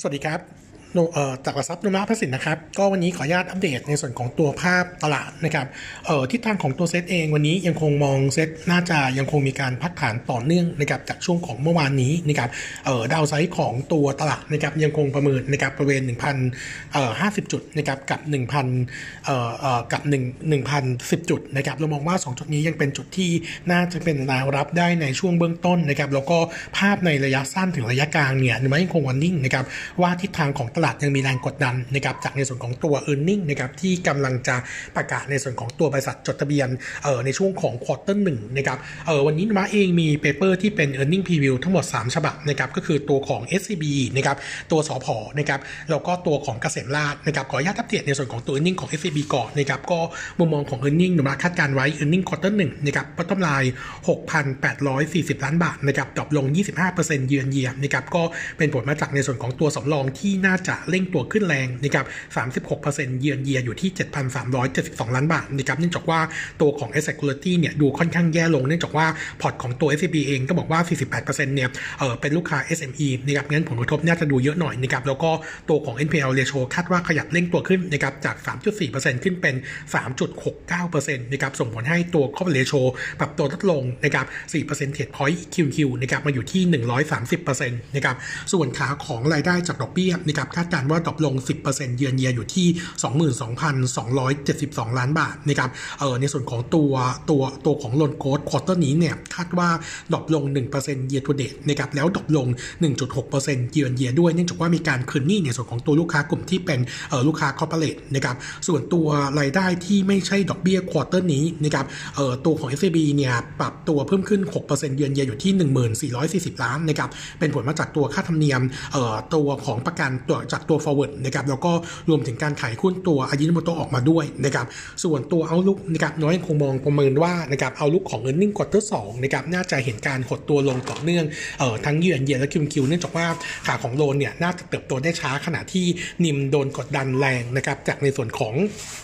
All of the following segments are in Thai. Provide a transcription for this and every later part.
สวัสดีครับ จากหลักทรัพย์นุมาพสินนะครับ ก็วันนี้ขออนุญาตอัปเดตในส่วนของตัวภาพตลาดนะครับทิศทางของตัวเซตเองวันนี้ยังคงมองเซตน่าจะยังคงมีการพักฐานต่อเนื่องนะครับจากช่วงของเมื่อวานนี้นะครับดาวไซด์ของตัวตลาดนะครับยังคงประเมินนะครับบริเวณ 1,000เอ่อ50 จุดนะครับกับ 1,000เอ่อเอ่อกับ1 1,010 จุดนะครับเรามองว่า 2 จุดนี้ยังเป็นจุดที่น่าจะเป็นแนวรับได้ในช่วงเบื้องต้นนะครับแล้วก็ภาพในระยะสั้นถึงระยะกลางเนี่ยมันยังคงวันนิ่งนะครับว่าทิศทางของตลาดยังมีแรงกดดันนะครับจากในส่วนของตัว e a r n i n g นะครับที่กำลังจะประกาศในส่วนของตัวบริษัทจดทะเบียนเอ่อในช่วงของควอเตอร์หนึ่งนะครับเอ่อวันนี้มาเองมีเปเปอร์ที่เป็น e a r n i n g preview ทั้งหมด 3 ฉบับนะครับก็คือตัวของ SCB นะครับตัวสอพอนะครับแล้วก็ตัวของเกษมราชนะครับขออนุญาตอัปเดตในส่วนของตัว e a r n i n g ของ SCB ก่อนนะครับก็มุมมองของ e a r n i n g หนูมาคาดการไว้ e a r n i n g ควอเตอร์หนึ่งนะครับปัตตมลน์6,840 ล้านบาทนะครับ drop ลง 25%เยือนเยียนะครับก็เป็นผลมาจากในส่วนของตัวสำรองที่น่าจะเร่งตัวขึ้นแรงนะครับ36%เยือนเยียอยู่ที่ 7,372 ล้านบาทนะครับเนื่องจากว่าตัวของ asset quality เนี่ยดูค่อนข้างแย่ลง เนื่องจากว่าพอร์ตของตัว SCB เองก็บอกว่า 48%เนี่ยเออเป็นลูกค้า SME นะครับงั้นผลกระทบน่าจะดูเยอะหน่อยนะครับแล้วก็ตัวของ NPL ratio คาดว่าขยับเร่งตัวขึ้นนะครับจาก 3.4%ขึ้นเป็น 3.69%นะครับส่งผลให้ตัว coverage ratio ปรับตัวลดลงนะครับ4% percentage point QQ นะครับมาอยู่ที่ 130%นะครับส่วนขาของรายได้จากดอกเบี้ยนะครับคาาดการณ์ว่า drop ลง 10% year on year อยู่ที่ 22,272 ล้านบาทนะครับเออในส่วนของตัวตัวตัวของ loan growth quarter นี้เนี่ยคาดว่า drop ลง 1% year to date นะครับแล้ว drop ลง 1.6% year on year ด้วยเนื่องจากว่ามีการคืนหนี้ในส่วนของตัวลูกค้ากลุ่มที่เป็นเออลูกค้า corporate นะครับส่วนตัวรายได้ที่ไม่ใช่ดอกเบี้ย quarter นี้นะครับเออตัวของ SCB เนี่ยปรับตัวเพิ่มขึ้น 6%เยือนเยียอยู่ที่ 1440 ล้านนะครับเป็นผลมาจากตัวค่าธรรมเนียมเออตัวของประกันตัวจากตัว FWD นะครับแล้วก็รวมถึงการขายหุ้นตัวอายิโนะโมะโต๊ะออกมาด้วยนะครับส่วนตัว outlook นะครับเรายังคงมองประเมินว่านะครับเอาลุกของ e a r n i n g ควอเตอร์สองนะครับน่าจะเห็นการหดตัวลงต่อเนื่องเอ่อทั้งเยือนเยียและคิวคิวเนื่องจากว่าขาของโลนเนี่ยน่าจะเติบโตได้ช้าขณะที่นิมโดนกดดันแรงนะครับจากในส่วนของ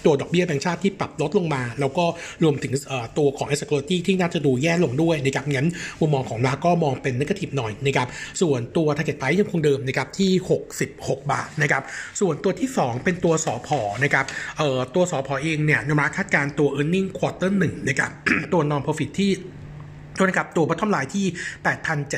ตัวดอกเบี้ยแบงก์ชาติที่ปรับลดลงมา แล้วก็รวมถึงเอ่อตัวของ asset quality ที่น่าจะดูแย่ลงด้วยนะครับงั้นมุมมองของนาก็มองเป็นนักทีฟหน่อยนะครับส่วนตัว target price ยังคงเดิมนะครับที่ 66บาทนะครับส่วนตัวที่ 2 เป็นตัวสอพอนะครับเอ่อตัวสอพอเองเนี่ยนมาคาดการตัว e a r n i n g quarter 1นะครับตัว non profit ที่ ตัวนะครับตัว bottom line ที่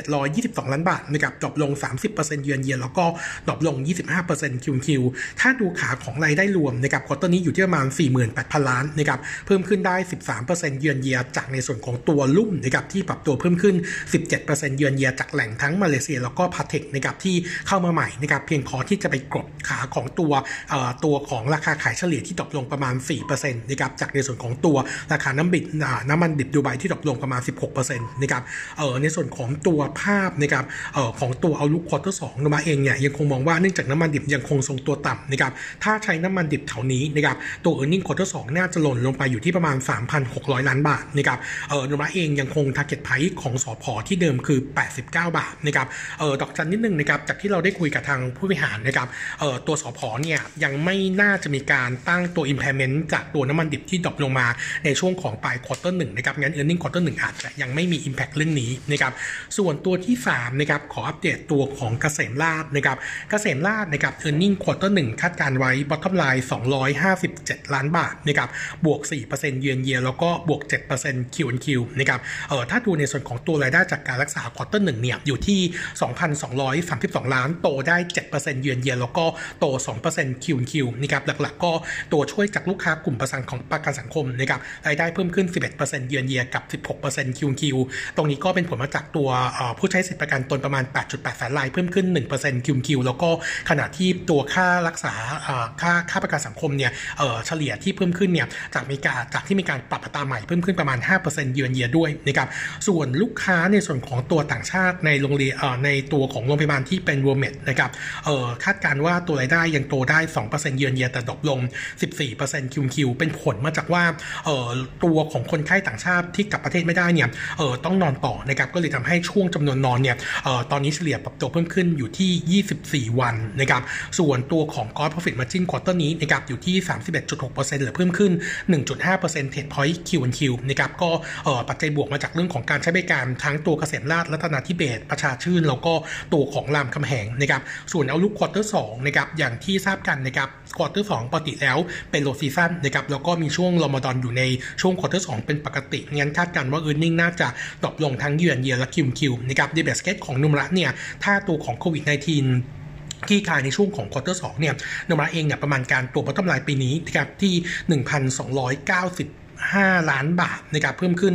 8,722 ล้านบาทนะครับ drop ลง 30% year on year แล้วก็ drop ลง 25% Q on Q ถ้าดูขาของรายได้รวมนะครับ quarter นี้อยู่ที่ประมาณ 48,000 ล้านนะครับเพิ่มขึ้นได้ 13%เยือนเยียจากในส่วนของตัว volume นะครับที่ปรับตัวเพิ่มขึ้น 17%เยือนเยียจากแหล่งทั้งมาเลเซีย แล้วก็ Partex นะครับที่เข้ามาใหม่นะครับเพียงพอที่จะไปกดขาของตัวตัวของราคาขายเฉลี่ยที่ drop ลงประมาณ 4%นะครับจากในส่วนของตัวราคาน้ำบิดน้ำมันดิบดูไบที่ drop ลงประมาณ 16%นะครับเออในส่วนของตัวภาพนะครับเออของตัว outlook quarter สองโนมูระเองเนี่ยยังคงมองว่าเนื่องจากน้ำมันดิบยังคงทรงตัวต่ำนะครับถ้าใช้น้ำมันดิบแถวนี้นะครับตัว earning quarter สองน่าจะหล่นลงไปอยู่ที่ประมาณ 3,600 ล้านบาทนะครับเออโนมูระเองยังคง target price ของสอพอที่เดิมคือ 89 บาทนะครับเออดอกจันนิดนึงนะครับจากที่เราได้คุยกับทางผู้บริหารนะครับเออตัวสอพอเนี่ยยังไม่น่าจะมีการตั้งตัว impairment จากตัวน้ำมันดิบที่ drop ลงมาในช่วงของปลาย quarter หนึ่งนะครับงั้น earning quarter หนึ่งอาจจะยังไม่ไม่มี impact เรื่องนี้นะครับส่วนตัวที่3นะครับขออัปเดตตัวของเกษมราชนะครับเกษมราชนะครับ e a r n i n g quarter 1คาดการณ์ไว้ bottom line 257 ล้านบาทนะครับบวก 4%เยือนเยียแล้วก็บวก 7% Q&Q นะครับเออถ้าดูในส่วนของตัวรายได้จากการรักษา quarter 1เนี่ยอยู่ที่ 2,232 ล้านโตได้ 7%เยือนเยียแล้วก็โต 2% Q&Q นะครับหลักๆ ก็ตัวช่วยจากลูกค้ากลุ่มประกันของประกันสังคมนะครับรายได้เพิ่มขึ้น 11%เยือนเยียกับ 16% Q on Q ตรงนี้ก็เป็นผลมาจากตัวผู้ใช้สิทธิประกันตนประมาณ 8.8 แสนรายเพิ่มขึ้น 1%คิวคิวแล้วก็ขณะที่ตัวค่ารักษาค่าค่าประกันสังคมเนี่ยเฉลี่ยที่เพิ่มขึ้นเนี่ยจากมีการจากที่มีการปรับอัตราใหม่เพิ่มขึ้นประมาณ 5%เยือนเยียด้วยนะครับส่วนลูกค้าในส่วนของตัวต่างชาติในโรงเรียนในตัวของโรงพยาบาลที่เป็น World Med นะครับคาดการณ์ว่าตัวรายได้ยังโตได้ 2% year on year แต่ drop ลง 14% Q on Q เป็นผลมาจากว่าตัวของคนไข้ต่างชาติที่กลับประเทศไม่ได้เนี่ยเออต้องนอนต่อนะครับก็เลยทำให้ช่วงจำนวนนอนเนี่ยเออตอนนี้เฉลี่ยปรับตัวเพิ่มขึ้นอยู่ที่ 24 วันนะครับส่วนตัวของ Gross Profit Margin Quarter นี้นะครับอยู่ที่ 31.6%หรือเพิ่มขึ้น 1.5% percentage point Q on Q นะครับก็เออปัจจัยบวกมาจากเรื่องของการใช้บริการทั้งตัวเกษมราษฎร์รัตนาธิเบศร์ประชาชื่น แล้วก็ตัวของรามคำแหงนะครับส่วน outlook quarter สองนะครับอย่างที่ทราบกันนะครับ quarter สองปกติแล้วเป็น low season นะครับแล้วก็มีช่วงรอมฎอนอยู่ในช่วง quarter สองเป็นปกติงั้นคาดการณ์ว่า earning น่าจะ drop ลงทั้ง year on year และ Q on Q นะครับที่ base case ของโนมูระเนี่ยถ้าตัวของโควิด -19 คลี่คลายในช่วงของ quarter สองเนี่ยโนมูระเองเนี่ยประมาณการตัว bottom line ปีนี้นะครับที่ 1,290 5 ล้านบาทนะครับเพิ่มขึ้น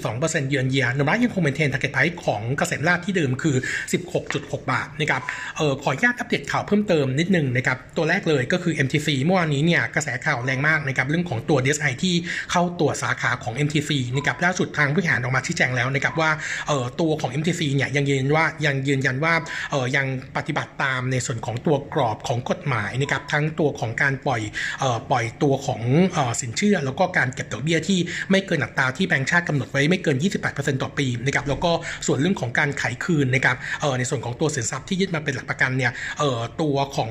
12% year on year โนมูระยังคง maintain target price ของเกษมราษฎร์ที่เดิมคือ 16.6 บาทนะครับเออขออนุญาตอัปเดตข่าวเพิ่มเติมนิดนึงนะครับตัวแรกเลยก็คือ MTC เมื่อวานนี้เนี่ยกระแสข่าวแรงมากนะครับเรื่องของตัว DSI ที่เข้าตัวสาขาของ MTC นะครับล่าสุดทางผู้บริหารออกมาชี้แจงแล้วนะครับว่าเออตัวของ MTC เนี่ยยังยืนว่ายังยืนยันว่าเออยังปฏิบัติตามในส่วนของตัวกรอบของกฎหมายนะครับทั้งตัวของการปล่อยเออปล่อยตัวของเออสินเชื่อแล้วก็การเก็บดอกบี้ยที่ไม่เกินอักตาที่แบงก์ชาติกำหนดไว้ไม่เกิน 28%ต่อปีนะครับแล้วก็ส่วนเรื่องของการขายคืนนะครับเออในส่วนของตัวสินทรัพย์ที่ยึดมาเป็นหลักประกันเนี่ยเออตัวของ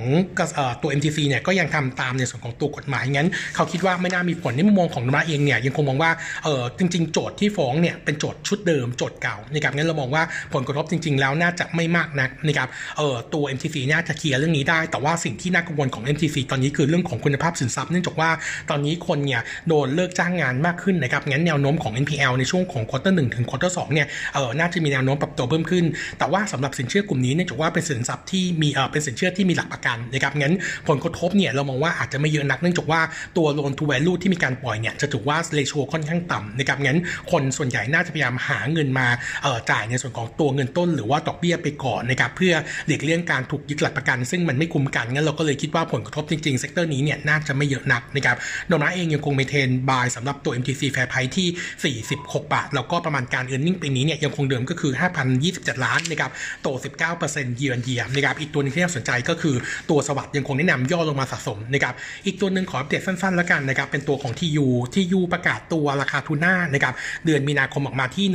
เออตัว MTC เนี่ยก็ยังทำตามในส่วนของตัวกฎหมายงั้น เขาคิดว่าไม่น่ามีผลในมุมมองของนมาเองเนี่ยยังคงมองว่าเออจริง ๆ โจทย์ที่ฟ้องเนี่ยเป็นโจทย์ชุดเดิมโจทย์เก่านะครับงั้นเรามองว่าผลกระทบจริง ๆ แล้วน่าจะไม่มากนักนะครับเออตัว MTC น่าจะเคลียร์เรื่องนี้ได้ แต่ว่าสิ่งที่น่ากังวลของ MTC ตอนนี้คือเรื่องของคุณภาพสินทรัพย์เนื่องจากว่าตอนนี้คนเนี่ยโดนเลิกจ้างงานมากขึ้นนะครับงั้นแนวโน้มของ NPL ในช่วงของ quarter หนึ่งถึง quarter สองเนี่ยเออน่าจะมีแนวโน้มปรับตัวเพิ่มขึ้น แต่ว่าสำหรับสินเชื่อกลุ่มนี้เนื่องจากว่าเป็นสินทรัพย์ที่มีเออเป็นสินเชื่อที่มีหลักประกันนะครับงั้นผลกระทบเนี่ยเรามองว่าอาจจะไม่เยอะนักเนื่องจากว่าตัว loan to value ที่มีการปล่อยเนี่ยจะถือว่า ratio ค่อนข้างต่ำนะครับงั้นคนส่วนใหญ่น่าจะพยายามหาเงินมาเออจ่ายในส่วนของตัวเงินต้น หรือว่าดอกเบี้ยไปก่อนนะครับเพื่อหลีกเลี่ยงการถูกยึดหลักประกัน ซึ่งมันไม่คุ้มกันงั้นเราก็เลยคิดว่าผลกระทบจริงๆ sector นี้เนี่ยน่าจะไม่เยอะนักนะครับโดยโนมูระเองยังคง maintain buy สำหรับตัว MTC Fair Price ที่ 46 บาท แล้วก็ประมาณการ earning ปีนี้เนี่ยยังคงเดิมก็คือ 5,027 ล้านนะครับโต 19%เยือนเยียนะครับอีกตัวนึงที่น่าสนใจก็คือตัว SAWAD ยังคงแนะนำย่อลงมาสะสมนะครับอีกตัวหนึ่งขออัปเดตสั้นๆแล้วกันนะครับเป็นตัวของ TU TU ประกาศตัวราคาทูน่านะครับเดือนมีนาคมออกมาที่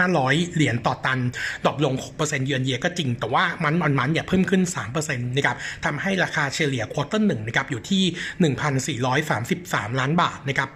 1,500 เหรียญต่อตัน drop ลง 6% year on year ก็จริง แต่ว่า month on month เนี่ยเพิ่มขึ้น 3%นะครับทำให้ราคาเฉลี่ย quarter หนึ่งนะครับอยู่ที่ 1,433 ล้านบาทนะครับ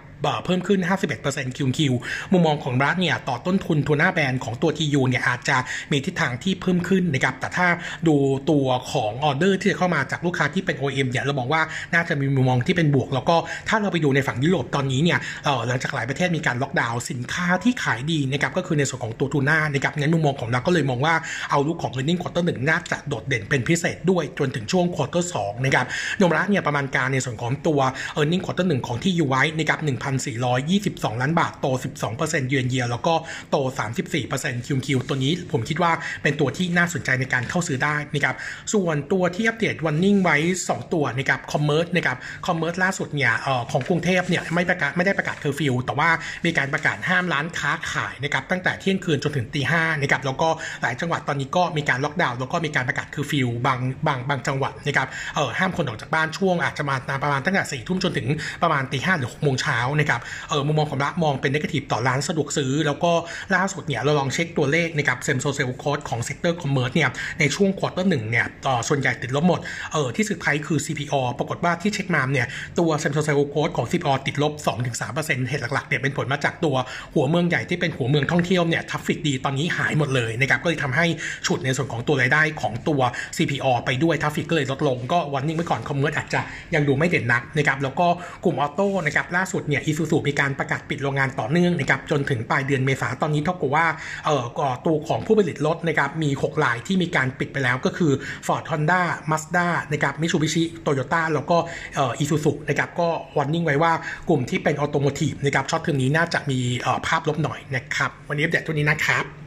เพิ่มขึ้น 51%คิวคิวมุมมองของเราเนี่ยต่อต้นทุนทัวหน้าแบรนด์ของตัว TU เนี่ยอาจจะมีทิศทางที่เพิ่มขึ้นนะครับแต่ถ้าดูตัวของออเดอร์ที่จะเข้ามาจากลูกค้าที่เป็น OEM เนี่ยเรามองว่าน่าจะมีมุมมองที่เป็นบวก แล้วก็ถ้าเราไปดูในฝั่งยุโรปตอนนี้เนี่ยหลังจากหลายประเทศมีการล็อกดาวน์สินค้าที่ขายดีนะครับก็คือในส่วนของตัวทูน่านะครับงั้นมุมมองของเราก็เลยมองว่าเอาลูกของ earning quarter หนึ่งน่าจะโดดเด่นเป็นพิเศษด้วยจนถึงช่วง quarter สองนะครับยมรัฐเนี่ยประมาณการในส่วนของตัว earning quarter หนึ่งของที่ยูไว้นะครับ1,422 ล้านบาท โต 12%เยือนเยียแล้วก็โต 34%คิวคิวตัวนี้ผมคิดว่าเป็นตัวที่น่าสนใจในการเข้าซื้อได้นะครับ ส่วนตัวที่อัปเดต warning ไว้ 2 ตัวนะครับ commerce นะครับ commerce ล่าสุดเนี่ยออของกรุงเทพเนี่ยไม่ประกาศไม่ได้ประกาศเคอร์ฟิวแต่ว่ามีการประกาศห้ามร้านค้าขายนะครับตั้งแต่เที่ยงคืนจนถึงตีห้านะครับแล้วก็หลายจังหวัดตอนนี้ก็มีการล็อกดาวน์แล้วก็มีการประกาศเคอร์ฟิวบางบางบางจังหวัดนะครับเออห้ามคนออกจากบ้านช่วงอาจจะมาประมาณตั้งแต่สี่ทุ่มจนถึงประมาณตีห้าหรือหกโมงเช้านะครับเออมุมมองของเรามองเป็น negative ต่อร้านสะดวกซื้อ แล้วก็ล่าสุดเนี่ยเราลองเช็คตัวเลขนะครับ same store sales growth ของ sector commerce เนี่ยในช่วง quarter หนึ่งเนี่ยส่วนใหญ่ติดลบหมดเออที่สุดท้ายคือ CPALL ปรากฏว่าที่เช็คมาเนี่ยตัวเซมโซเซลโคดของ CPO ติดลบ 2-3%เหตุหลักๆเนี่ยเป็นผลมาจากตัวหัวเมืองใหญ่ที่เป็นหัวเมืองท่องเที่ยวเนี่ย traffic ดีตอนนี้หายหมดเลยนะครับก็เลยทำให้ฉุดในส่วนของตัวรายได้ของตัว CPO ไปด้วย traffic ก็เลยลดลงก็ warning ไว้ก่อน commerce อาจจะยังดูไม่เด่นนักนะครับแล้วก็กลุ่ม auto นะครับล่าสุดเนี่ยอีซูซูมีการประกาศปิดโรงงานต่อเนื่องนะครับจนถึงปลายเดือนเมษาตอนนี้เท่ากับว่าเอ่อตัวของผู้ผลิตรถนะครับมี 6 รายที่มีการปิดไปแล้วก็คือ Ford Honda Mazda นะครับมิ t ูบิชิโตโยต้าแล้วก็เอ่ออีซูซูนะครับก็ warning ไว้ว่ากลุ่มที่เป็น automotive นะครับ short term นี้น่าจะมีเอ่อภาพลบหน่อยนะครับวันนี้เด็ดตัวนี้นะครับ